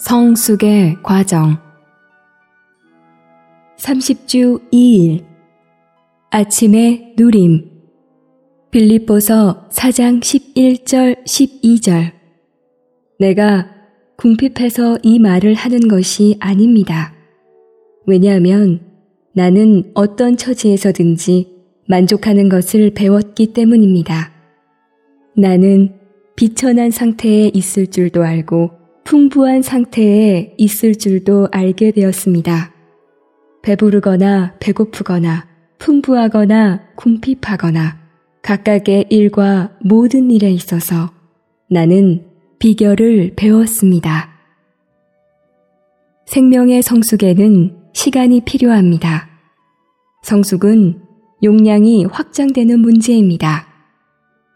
성숙의 과정 30주 2일 아침의 누림 빌립보서 4장 11절 12절 내가 궁핍해서 이 말을 하는 것이 아닙니다. 왜냐하면 나는 어떤 처지에서든지 만족하는 것을 배웠기 때문입니다. 나는 비천한 상태에 있을 줄도 알고 풍부한 상태에 있을 줄도 알게 되었습니다. 배부르거나 배고프거나 풍부하거나 궁핍하거나 각각의 일과 모든 일에 있어서 나는 비결을 배웠습니다. 생명의 성숙에는 시간이 필요합니다. 성숙은 용량이 확장되는 문제입니다.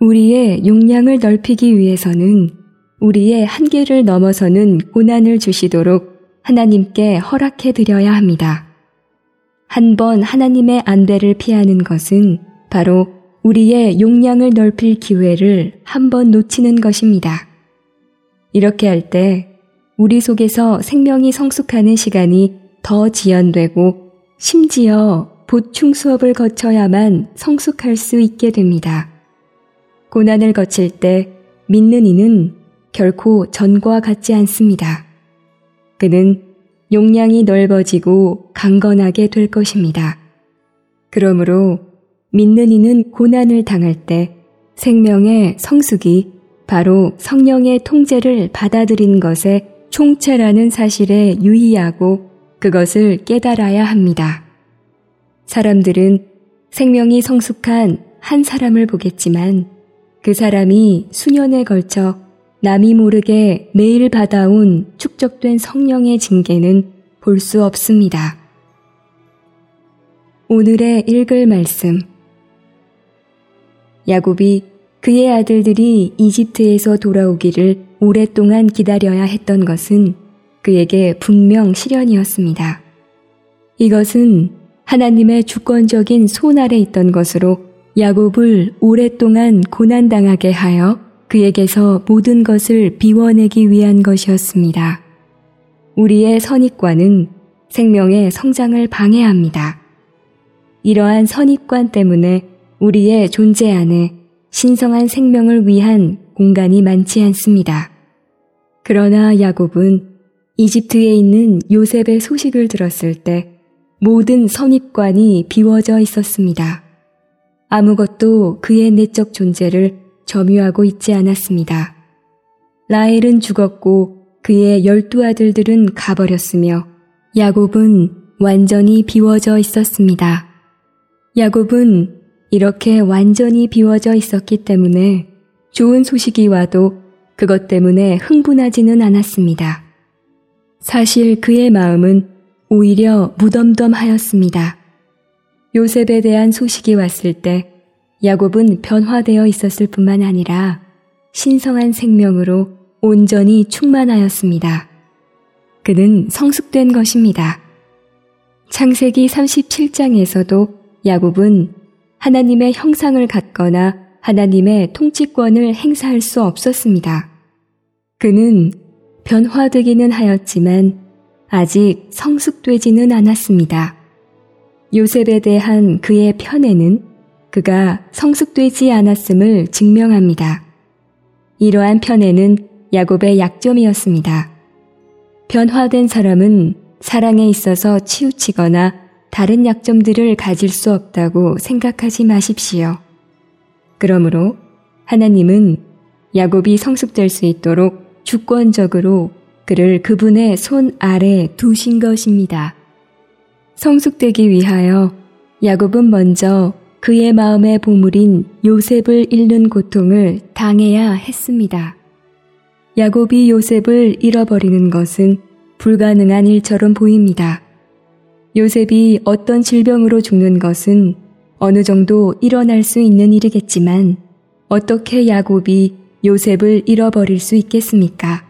우리의 용량을 넓히기 위해서는 우리의 한계를 넘어서는 고난을 주시도록 하나님께 허락해 드려야 합니다. 한 번 하나님의 안배를 피하는 것은 바로 우리의 용량을 넓힐 기회를 한 번 놓치는 것입니다. 이렇게 할 때 우리 속에서 생명이 성숙하는 시간이 더 지연되고 심지어 보충 수업을 거쳐야만 성숙할 수 있게 됩니다. 고난을 거칠 때 믿는 이는 결코 전과 같지 않습니다. 그는 용량이 넓어지고 강건하게 될 것입니다. 그러므로 믿는 이는 고난을 당할 때 생명의 성숙이 바로 성령의 통제를 받아들인 것에 총체라는 사실에 유의하고 그것을 깨달아야 합니다. 사람들은 생명이 성숙한 한 사람을 보겠지만 그 사람이 수년에 걸쳐 남이 모르게 매일 받아온 축적된 성령의 징계는 볼 수 없습니다. 오늘의 읽을 말씀. 야곱이 그의 아들들이 이집트에서 돌아오기를 오랫동안 기다려야 했던 것은 그에게 분명 시련이었습니다. 이것은 하나님의 주권적인 손 아래 있던 것으로 야곱을 오랫동안 고난당하게 하여 그에게서 모든 것을 비워내기 위한 것이었습니다. 우리의 선입관은 생명의 성장을 방해합니다. 이러한 선입관 때문에 우리의 존재 안에 신성한 생명을 위한 공간이 많지 않습니다. 그러나 야곱은 이집트에 있는 요셉의 소식을 들었을 때 모든 선입관이 비워져 있었습니다. 아무것도 그의 내적 존재를 점유하고 있지 않았습니다. 라헬은 죽었고 그의 열두 아들들은 가버렸으며 야곱은 완전히 비워져 있었습니다. 야곱은 이렇게 완전히 비워져 있었기 때문에 좋은 소식이 와도 그것 때문에 흥분하지는 않았습니다. 사실 그의 마음은 오히려 무덤덤하였습니다. 요셉에 대한 소식이 왔을 때 야곱은 변화되어 있었을 뿐만 아니라 신성한 생명으로 온전히 충만하였습니다. 그는 성숙된 것입니다. 창세기 37장에서도 야곱은 하나님의 형상을 갖거나 하나님의 통치권을 행사할 수 없었습니다. 그는 변화되기는 하였지만 아직 성숙되지는 않았습니다. 요셉에 대한 그의 편에는 그가 성숙되지 않았음을 증명합니다. 이러한 편에는 야곱의 약점이었습니다. 변화된 사람은 사랑에 있어서 치우치거나 다른 약점들을 가질 수 없다고 생각하지 마십시오. 그러므로 하나님은 야곱이 성숙될 수 있도록 주권적으로 그를 그분의 손 아래 두신 것입니다. 성숙되기 위하여 야곱은 먼저 그의 마음의 보물인 요셉을 잃는 고통을 당해야 했습니다. 야곱이 요셉을 잃어버리는 것은 불가능한 일처럼 보입니다. 요셉이 어떤 질병으로 죽는 것은 어느 정도 일어날 수 있는 일이겠지만 어떻게 야곱이 요셉을 잃어버릴 수 있겠습니까?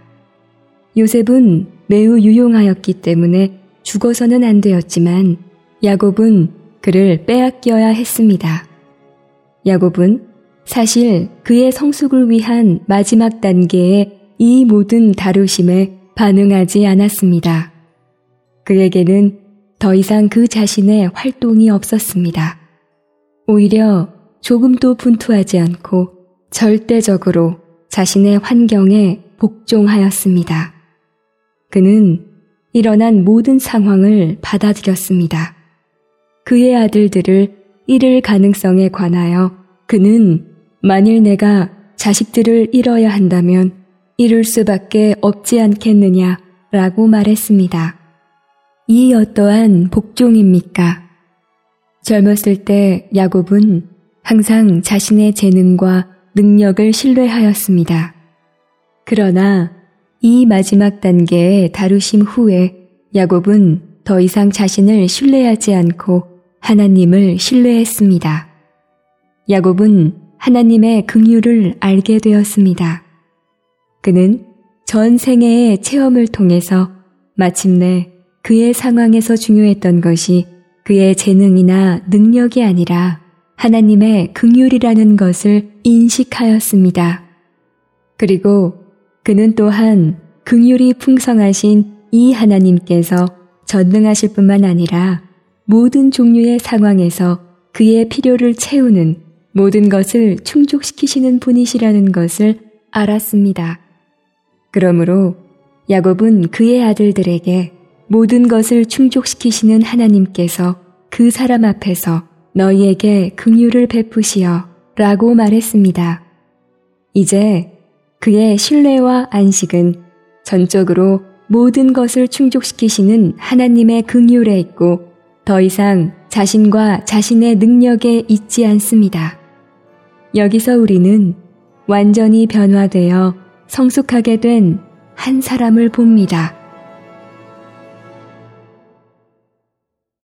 요셉은 매우 유용하였기 때문에 죽어서는 안 되었지만 야곱은 그를 빼앗겨야 했습니다. 야곱은 사실 그의 성숙을 위한 마지막 단계의 이 모든 다루심에 반응하지 않았습니다. 그에게는 더 이상 그 자신의 활동이 없었습니다. 오히려 조금도 분투하지 않고 절대적으로 자신의 환경에 복종하였습니다. 그는 일어난 모든 상황을 받아들였습니다. 그의 아들들을 잃을 가능성에 관하여 그는 만일 내가 자식들을 잃어야 한다면 잃을 수밖에 없지 않겠느냐 라고 말했습니다. 이 어떠한 복종입니까? 젊었을 때 야곱은 항상 자신의 재능과 능력을 신뢰하였습니다. 그러나 이 마지막 단계에 다루심 후에 야곱은 더 이상 자신을 신뢰하지 않고 하나님을 신뢰했습니다. 야곱은 하나님의 긍휼을 알게 되었습니다. 그는 전 생애의 체험을 통해서 마침내 그의 상황에서 중요했던 것이 그의 재능이나 능력이 아니라 하나님의 긍휼이라는 것을 인식하였습니다. 그리고 그는 또한 긍휼이 풍성하신 이 하나님께서 전능하실 뿐만 아니라 모든 종류의 상황에서 그의 필요를 채우는 모든 것을 충족시키시는 분이시라는 것을 알았습니다. 그러므로 야곱은 그의 아들들에게 모든 것을 충족시키시는 하나님께서 그 사람 앞에서 너희에게 긍휼을 베푸시어 라고 말했습니다. 이제 그의 신뢰와 안식은 전적으로 모든 것을 충족시키시는 하나님의 긍휼에 있고 더 이상 자신과 자신의 능력에 있지 않습니다. 여기서 우리는 완전히 변화되어 성숙하게 된 한 사람을 봅니다.